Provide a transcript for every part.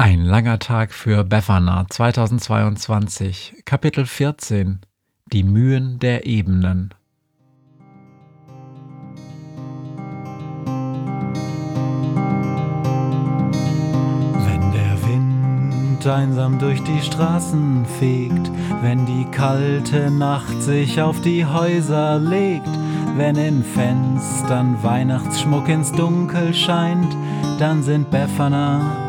Ein langer Tag für Befana 2022, Kapitel 14 Die Mühen der Ebenen. Wenn der Wind einsam durch die Straßen fegt, wenn die kalte Nacht sich auf die Häuser legt, wenn in Fenstern Weihnachtsschmuck ins Dunkel scheint, dann sind Befana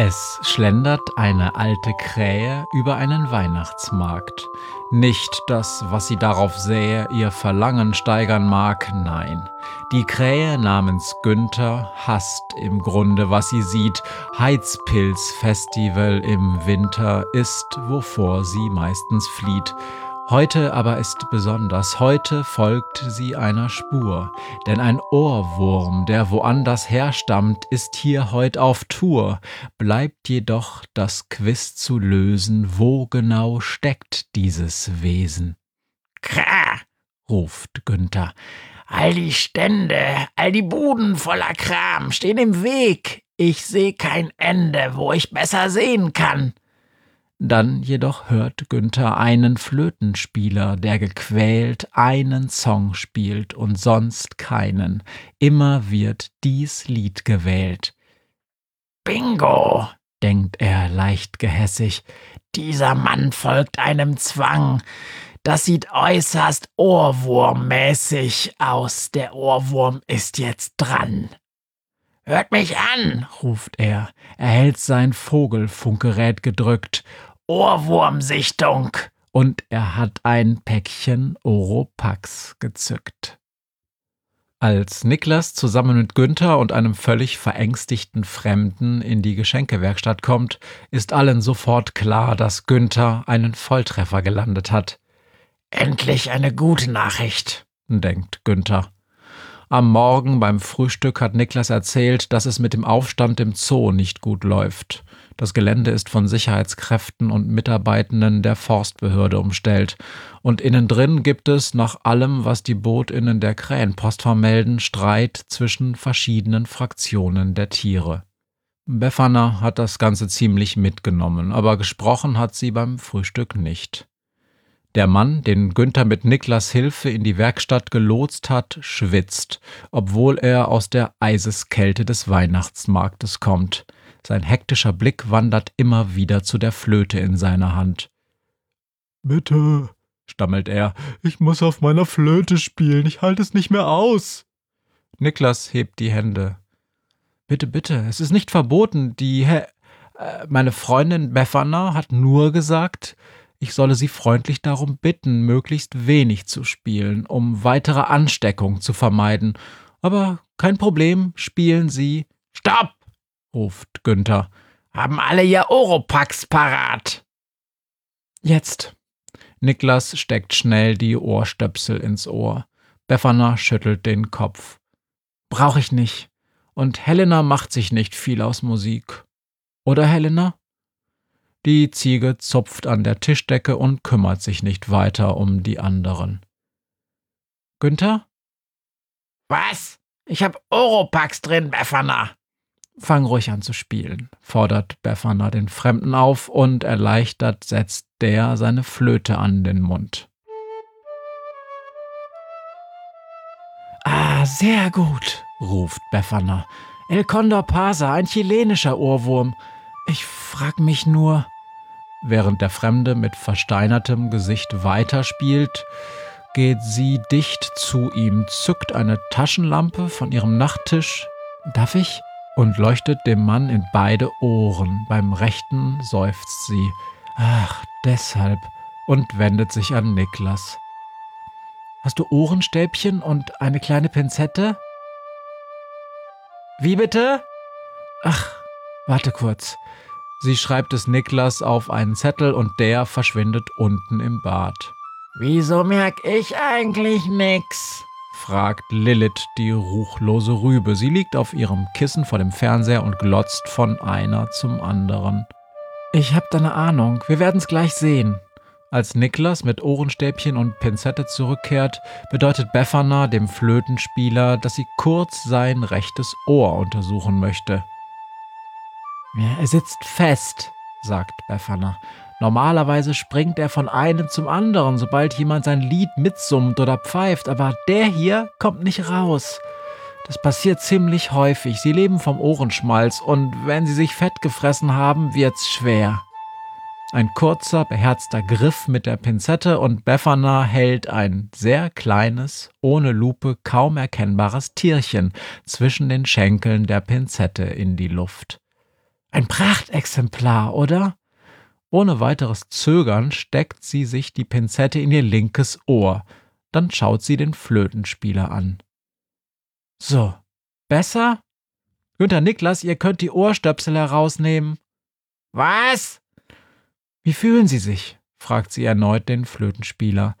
Es schlendert eine alte Krähe über einen Weihnachtsmarkt. Nicht, dass, was sie darauf sähe, ihr Verlangen steigern mag, nein. Die Krähe namens Günther hasst im Grunde, was sie sieht. Heizpilzfestival im Winter ist, wovor sie meistens flieht. Heute aber ist besonders, heute folgt sie einer Spur, denn ein Ohrwurm, der woanders herstammt, ist hier heut auf Tour, bleibt jedoch das Quiz zu lösen, wo genau steckt dieses Wesen. Krah, ruft Günther, all die Stände, all die Buden voller Kram stehen im Weg, ich seh kein Ende, wo ich besser sehen kann. Dann jedoch hört Günther einen Flötenspieler, der gequält einen Song spielt und sonst keinen. Immer wird dies Lied gewählt. Bingo, denkt er leicht gehässig, dieser Mann folgt einem Zwang. Das sieht äußerst ohrwurmmäßig aus. Der Ohrwurm ist jetzt dran. Hört mich an, ruft er. Er hält sein Vogelfunkgerät gedrückt Ohrwurmsichtung. Und er hat ein Päckchen Oropax gezückt. Als Niklas zusammen mit Günther und einem völlig verängstigten Fremden in die Geschenkewerkstatt kommt, ist allen sofort klar, dass Günther einen Volltreffer gelandet hat. Endlich eine gute Nachricht, denkt Günther. Am Morgen beim Frühstück hat Niklas erzählt, dass es mit dem Aufstand im Zoo nicht gut läuft. Das Gelände ist von Sicherheitskräften und Mitarbeitenden der Forstbehörde umstellt. Und innen drin gibt es, nach allem, was die Bootinnen der Krähenpost vermelden, Streit zwischen verschiedenen Fraktionen der Tiere. Befana hat das Ganze ziemlich mitgenommen, aber gesprochen hat sie beim Frühstück nicht. Der Mann, den Günther mit Niklas Hilfe in die Werkstatt gelotst hat, schwitzt, obwohl er aus der Eiseskälte des Weihnachtsmarktes kommt. Sein hektischer Blick wandert immer wieder zu der Flöte in seiner Hand. Bitte, stammelt er, ich muss auf meiner Flöte spielen, ich halte es nicht mehr aus. Niklas hebt die Hände. Bitte, bitte, es ist nicht verboten. Die He äh, meine Freundin Befana hat nur gesagt, ich solle sie freundlich darum bitten, möglichst wenig zu spielen, um weitere Ansteckung zu vermeiden. Aber kein Problem, spielen Sie. Stopp! ruft Günther. Haben alle ihr Oropax parat? Jetzt. Niklas steckt schnell die Ohrstöpsel ins Ohr. Befana schüttelt den Kopf. Brauch ich nicht. Und Helena macht sich nicht viel aus Musik. Oder Helena? Die Ziege zupft an der Tischdecke und kümmert sich nicht weiter um die anderen. Günther? Was? Ich hab Oropax drin, Befana. Fang ruhig an zu spielen, fordert Befana den Fremden auf und erleichtert setzt der seine Flöte an den Mund. Ah, sehr gut, ruft Befana. El Condor Pasa, ein chilenischer Ohrwurm. Ich frag mich nur, während der Fremde mit versteinertem Gesicht weiterspielt, geht sie dicht zu ihm, zückt eine Taschenlampe von ihrem Nachttisch. Darf ich? Und leuchtet dem Mann in beide Ohren. Beim rechten seufzt sie. Ach, deshalb. Und wendet sich an Niklas. Hast du Ohrenstäbchen und eine kleine Pinzette? Wie bitte? Ach, warte kurz. Sie schreibt es Niklas auf einen Zettel und der verschwindet unten im Bad. Wieso merk ich eigentlich nix? fragt Lilith die ruchlose Rübe. Sie liegt auf ihrem Kissen vor dem Fernseher und glotzt von einer zum anderen. Ich hab da ne Ahnung. Wir werden's gleich sehen. Als Niklas mit Ohrenstäbchen und Pinzette zurückkehrt, bedeutet Befana dem Flötenspieler, dass sie kurz sein rechtes Ohr untersuchen möchte. Er sitzt fest, sagt Befana. Normalerweise springt er von einem zum anderen, sobald jemand sein Lied mitsummt oder pfeift, aber der hier kommt nicht raus. Das passiert ziemlich häufig. Sie leben vom Ohrenschmalz und wenn sie sich fett gefressen haben, wird's schwer. Ein kurzer, beherzter Griff mit der Pinzette und Befana hält ein sehr kleines, ohne Lupe kaum erkennbares Tierchen zwischen den Schenkeln der Pinzette in die Luft. Ein Prachtexemplar, oder? Ohne weiteres Zögern steckt sie sich die Pinzette in ihr linkes Ohr, dann schaut sie den Flötenspieler an. So, besser? Günther Niklas, ihr könnt die Ohrstöpsel herausnehmen. Was? Wie fühlen Sie sich? fragt sie erneut den Flötenspieler.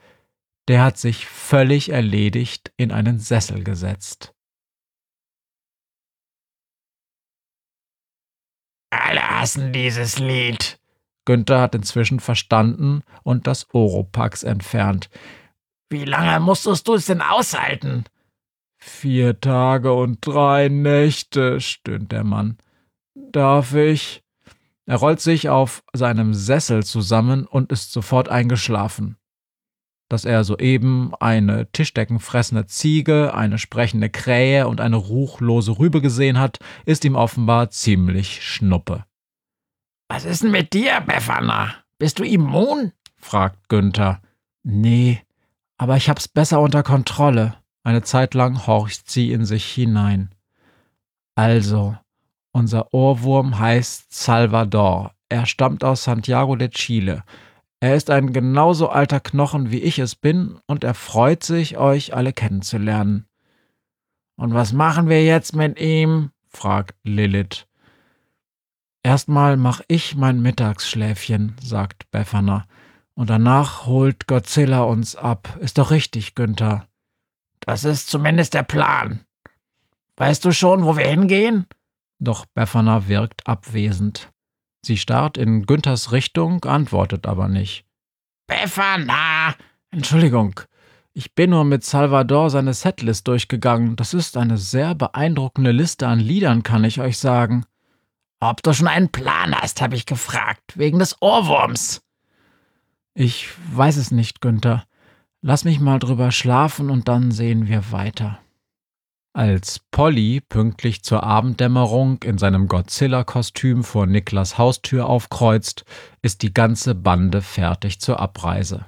Der hat sich völlig erledigt in einen Sessel gesetzt. Alle hassen dieses Lied, Günther hat inzwischen verstanden und das Oropax entfernt. Wie lange musstest du es denn aushalten? Vier Tage und drei Nächte, stöhnt der Mann. Darf ich? Er rollt sich auf seinem Sessel zusammen und ist sofort eingeschlafen. Dass er soeben eine tischdeckenfressende Ziege, eine sprechende Krähe und eine ruchlose Rübe gesehen hat, ist ihm offenbar ziemlich schnuppe. Was ist denn mit dir, Befana? Bist du immun? fragt Günther. Nee, aber ich hab's besser unter Kontrolle. Eine Zeit lang horcht sie in sich hinein. Also, unser Ohrwurm heißt Salvador. Er stammt aus Santiago de Chile. Er ist ein genauso alter Knochen wie ich es bin und er freut sich, euch alle kennenzulernen. Und was machen wir jetzt mit ihm? fragt Lilith. Erstmal mach ich mein Mittagsschläfchen, sagt Befana. Und danach holt Godzilla uns ab. Ist doch richtig, Günther. Das ist zumindest der Plan. Weißt du schon, wo wir hingehen? Doch Befana wirkt abwesend. Sie starrt in Günthers Richtung, antwortet aber nicht. Befana! Entschuldigung, ich bin nur mit Salvador seine Setlist durchgegangen. Das ist eine sehr beeindruckende Liste an Liedern, kann ich euch sagen. Ob du schon einen Plan hast, habe ich gefragt, wegen des Ohrwurms. Ich weiß es nicht, Günther. Lass mich mal drüber schlafen und dann sehen wir weiter. Als Polly pünktlich zur Abenddämmerung in seinem Godzilla-Kostüm vor Niklas Haustür aufkreuzt, ist die ganze Bande fertig zur Abreise.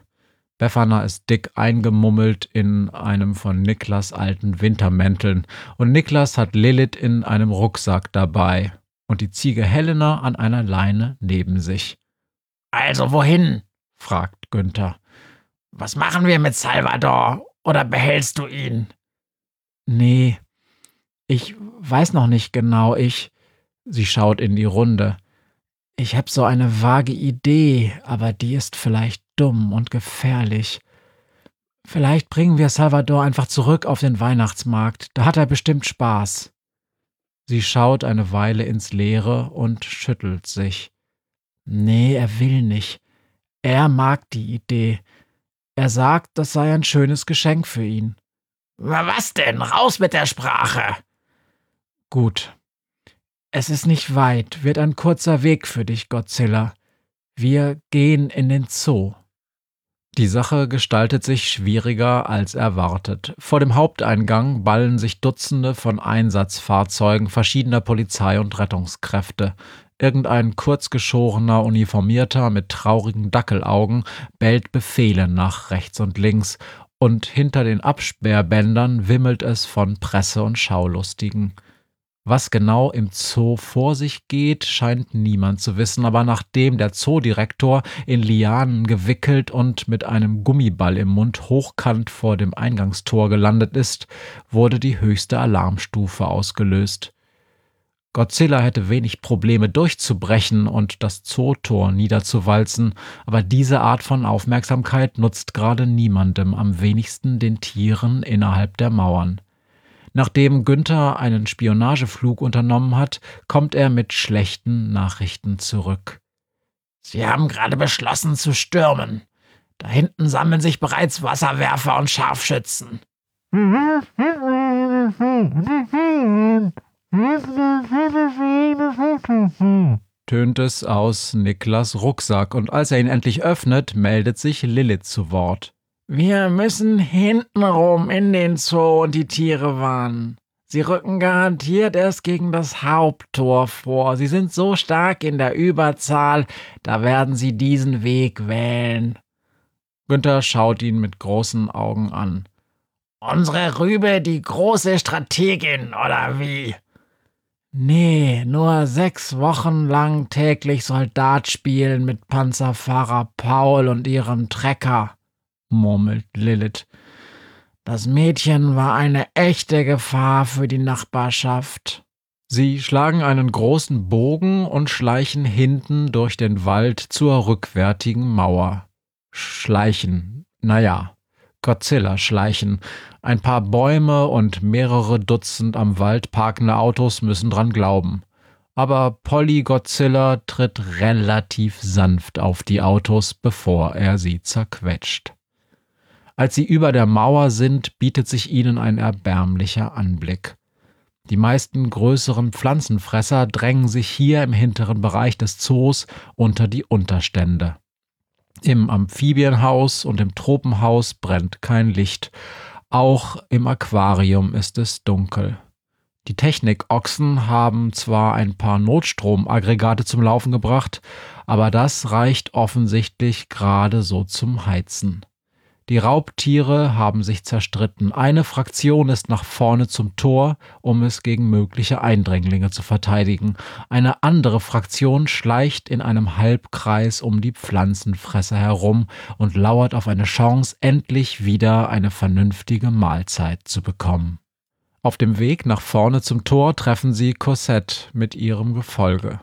Befana ist dick eingemummelt in einem von Niklas alten Wintermänteln und Niklas hat Lilith in einem Rucksack dabei, und die Ziege Helena an einer Leine neben sich. Also wohin? fragt Günther. Was machen wir mit Salvador? Oder behältst du ihn? Nee, ich weiß noch nicht genau. Ich. Sie schaut in die Runde. Ich hab so eine vage Idee, aber die ist vielleicht dumm und gefährlich. Vielleicht bringen wir Salvador einfach zurück auf den Weihnachtsmarkt. Da hat er bestimmt Spaß. Sie schaut eine Weile ins Leere und schüttelt sich. Nee, er will nicht. Er mag die Idee. Er sagt, das sei ein schönes Geschenk für ihn. Was denn? Raus mit der Sprache. Gut. Es ist nicht weit, wird ein kurzer Weg für dich, Godzilla. Wir gehen in den Zoo. Die Sache gestaltet sich schwieriger als erwartet. Vor dem Haupteingang ballen sich Dutzende von Einsatzfahrzeugen verschiedener Polizei und Rettungskräfte. Irgendein kurzgeschorener Uniformierter mit traurigen Dackelaugen bellt Befehle nach rechts und links, und hinter den Absperrbändern wimmelt es von Presse und Schaulustigen. Was genau im Zoo vor sich geht, scheint niemand zu wissen, aber nachdem der Zoodirektor in Lianen gewickelt und mit einem Gummiball im Mund hochkant vor dem Eingangstor gelandet ist, wurde die höchste Alarmstufe ausgelöst. Godzilla hätte wenig Probleme durchzubrechen und das Zootor niederzuwalzen, aber diese Art von Aufmerksamkeit nutzt gerade niemandem, am wenigsten den Tieren innerhalb der Mauern. Nachdem Günther einen Spionageflug unternommen hat, kommt er mit schlechten Nachrichten zurück. Sie haben gerade beschlossen zu stürmen. Da hinten sammeln sich bereits Wasserwerfer und Scharfschützen. tönt es aus Niklas Rucksack, und als er ihn endlich öffnet, meldet sich Lilith zu Wort. Wir müssen hintenrum in den Zoo und die Tiere warnen. Sie rücken garantiert erst gegen das Haupttor vor. Sie sind so stark in der Überzahl, da werden sie diesen Weg wählen. Günther schaut ihn mit großen Augen an. Unsere Rübe, die große Strategin, oder wie? Nee, nur sechs Wochen lang täglich Soldat spielen mit Panzerfahrer Paul und ihrem Trecker, murmelt Lilith. Das Mädchen war eine echte Gefahr für die Nachbarschaft. Sie schlagen einen großen Bogen und schleichen hinten durch den Wald zur rückwärtigen Mauer. Schleichen, naja, Godzilla schleichen. Ein paar Bäume und mehrere Dutzend am Wald parkende Autos müssen dran glauben. Aber Polly Godzilla tritt relativ sanft auf die Autos, bevor er sie zerquetscht. Als sie über der Mauer sind, bietet sich ihnen ein erbärmlicher Anblick. Die meisten größeren Pflanzenfresser drängen sich hier im hinteren Bereich des Zoos unter die Unterstände. Im Amphibienhaus und im Tropenhaus brennt kein Licht. Auch im Aquarium ist es dunkel. Die Technik-Ochsen haben zwar ein paar Notstromaggregate zum Laufen gebracht, aber das reicht offensichtlich gerade so zum Heizen. Die Raubtiere haben sich zerstritten. Eine Fraktion ist nach vorne zum Tor, um es gegen mögliche Eindringlinge zu verteidigen. Eine andere Fraktion schleicht in einem Halbkreis um die Pflanzenfresser herum und lauert auf eine Chance, endlich wieder eine vernünftige Mahlzeit zu bekommen. Auf dem Weg nach vorne zum Tor treffen sie Cosette mit ihrem Gefolge.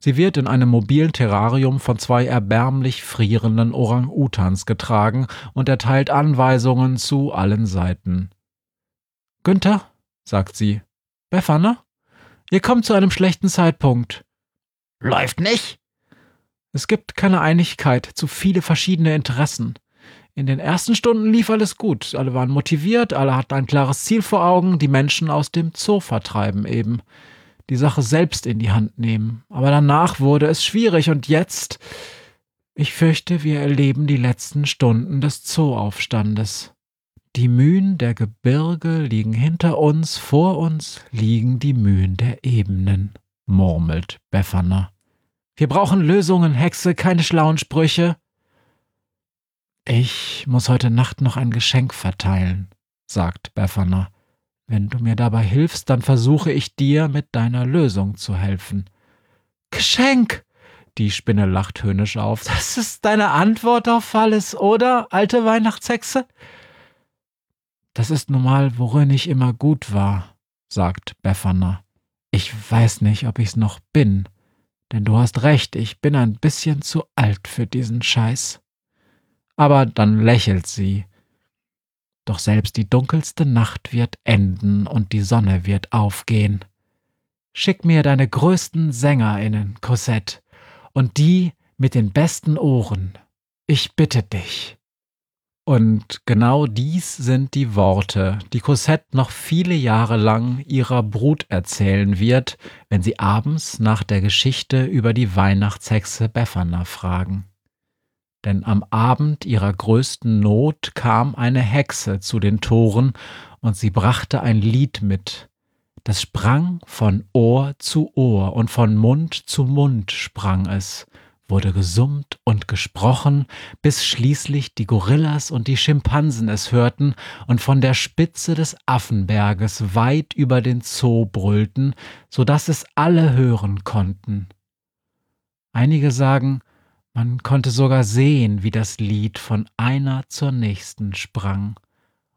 Sie wird in einem mobilen Terrarium von zwei erbärmlich frierenden Orang-Utans getragen und erteilt Anweisungen zu allen Seiten. Günther, sagt sie, Befana, ihr kommt zu einem schlechten Zeitpunkt. Läuft nicht? Es gibt keine Einigkeit, zu viele verschiedene Interessen. In den ersten Stunden lief alles gut, alle waren motiviert, alle hatten ein klares Ziel vor Augen, die Menschen aus dem Zoo vertreiben eben die Sache selbst in die Hand nehmen. Aber danach wurde es schwierig und jetzt, ich fürchte, wir erleben die letzten Stunden des Zooaufstandes. Die Mühen der Gebirge liegen hinter uns, vor uns liegen die Mühen der Ebenen, murmelt Befana. Wir brauchen Lösungen, Hexe, keine schlauen Sprüche. Ich muss heute Nacht noch ein Geschenk verteilen, sagt Befana. Wenn du mir dabei hilfst, dann versuche ich dir mit deiner Lösung zu helfen. Geschenk! Die Spinne lacht höhnisch auf. Das ist deine Antwort auf alles, oder, alte Weihnachtshexe? Das ist nun mal, worin ich immer gut war, sagt Befana. Ich weiß nicht, ob ich's noch bin, denn du hast recht, ich bin ein bisschen zu alt für diesen Scheiß. Aber dann lächelt sie doch selbst die dunkelste Nacht wird enden und die Sonne wird aufgehen. Schick mir deine größten SängerInnen, Cosette, und die mit den besten Ohren. Ich bitte dich. Und genau dies sind die Worte, die Cosette noch viele Jahre lang ihrer Brut erzählen wird, wenn sie abends nach der Geschichte über die Weihnachtshexe Befana fragen denn am Abend ihrer größten Not kam eine Hexe zu den Toren, und sie brachte ein Lied mit, Das sprang von Ohr zu Ohr und von Mund zu Mund sprang es, wurde gesummt und gesprochen, bis schließlich die Gorillas und die Schimpansen es hörten und von der Spitze des Affenberges weit über den Zoo brüllten, so dass es alle hören konnten. Einige sagen, man konnte sogar sehen, wie das Lied von einer zur nächsten sprang.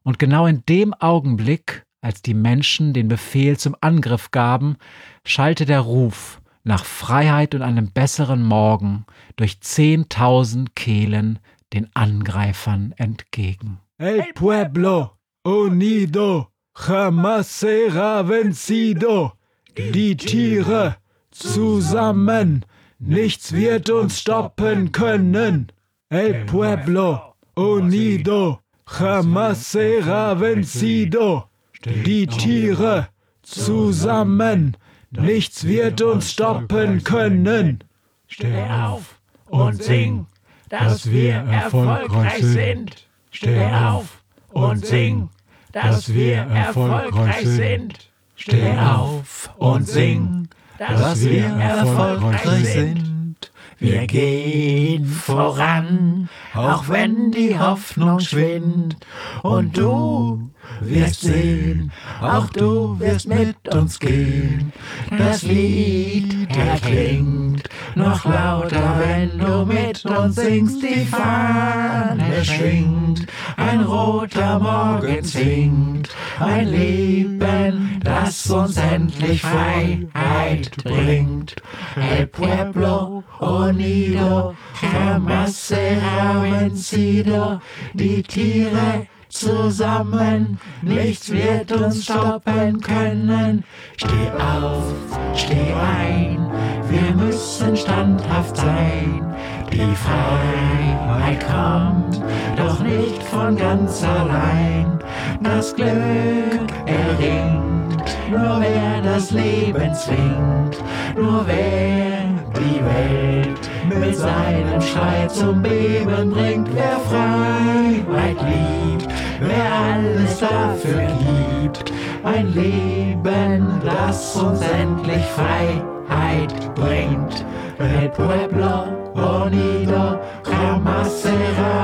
Und genau in dem Augenblick, als die Menschen den Befehl zum Angriff gaben, schallte der Ruf nach Freiheit und einem besseren Morgen durch zehntausend Kehlen den Angreifern entgegen. El pueblo unido jamás será vencido. Die Tiere zusammen, nichts wird uns stoppen können. El pueblo unido jamás será vencido. Die Tiere zusammen, nichts wird uns stoppen können. Steh auf und sing, dass wir erfolgreich sind. Steh auf und sing, dass wir erfolgreich sind. Steh auf und sing, dass wir erfolgreich sind. Wir gehen voran, auch wenn die Hoffnung schwindet. Und du wirst sehen, auch du wirst mit uns gehen. Das Lied erklingt noch lauter, wenn du mit uns singst. Die Fahne schwingt, ein roter Morgen zwingt, ein Leben, das uns endlich Freiheit bringt. El pueblo unido jamás será vencido. Die Tiere zusammen, nichts wird uns stoppen können. Steh auf, steh ein, wir müssen standhaft sein. Die Freiheit kommt, doch nicht von ganz allein. Das Glück erringt, nur wer das Leben zwingt, nur wer die Welt. Mit seinem Schrei zum Beben bringt, wer Freiheit liebt, wer alles dafür gibt, ein Leben, das uns endlich Freiheit bringt. El pueblo unido jamás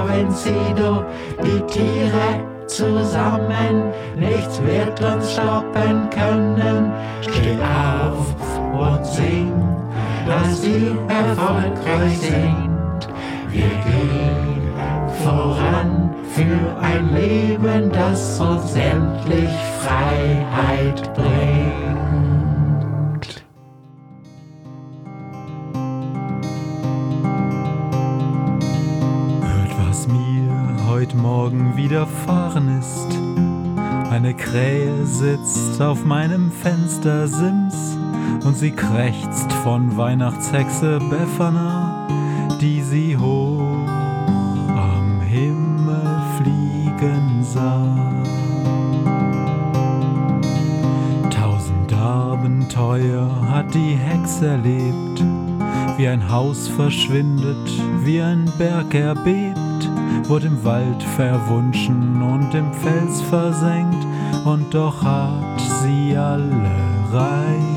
vencido, die Tiere zusammen, nichts wird uns stoppen können. Steh auf und sing, dass wir erfolgreich sind. Wir gehen voran für ein Leben, das uns endlich Freiheit bringt. Hört, was mir heute Morgen widerfahren ist. Eine Krähe sitzt auf meinem Fenstersims und sie krächzt von Weihnachtshexe Befana, die sie hoch am Himmel fliegen sah. Tausend Abenteuer hat die Hexe erlebt, wie ein Haus verschwindet, wie ein Berg erbebt, wurde im Wald verwunschen und im Fels versenkt, und doch hat sie alle reich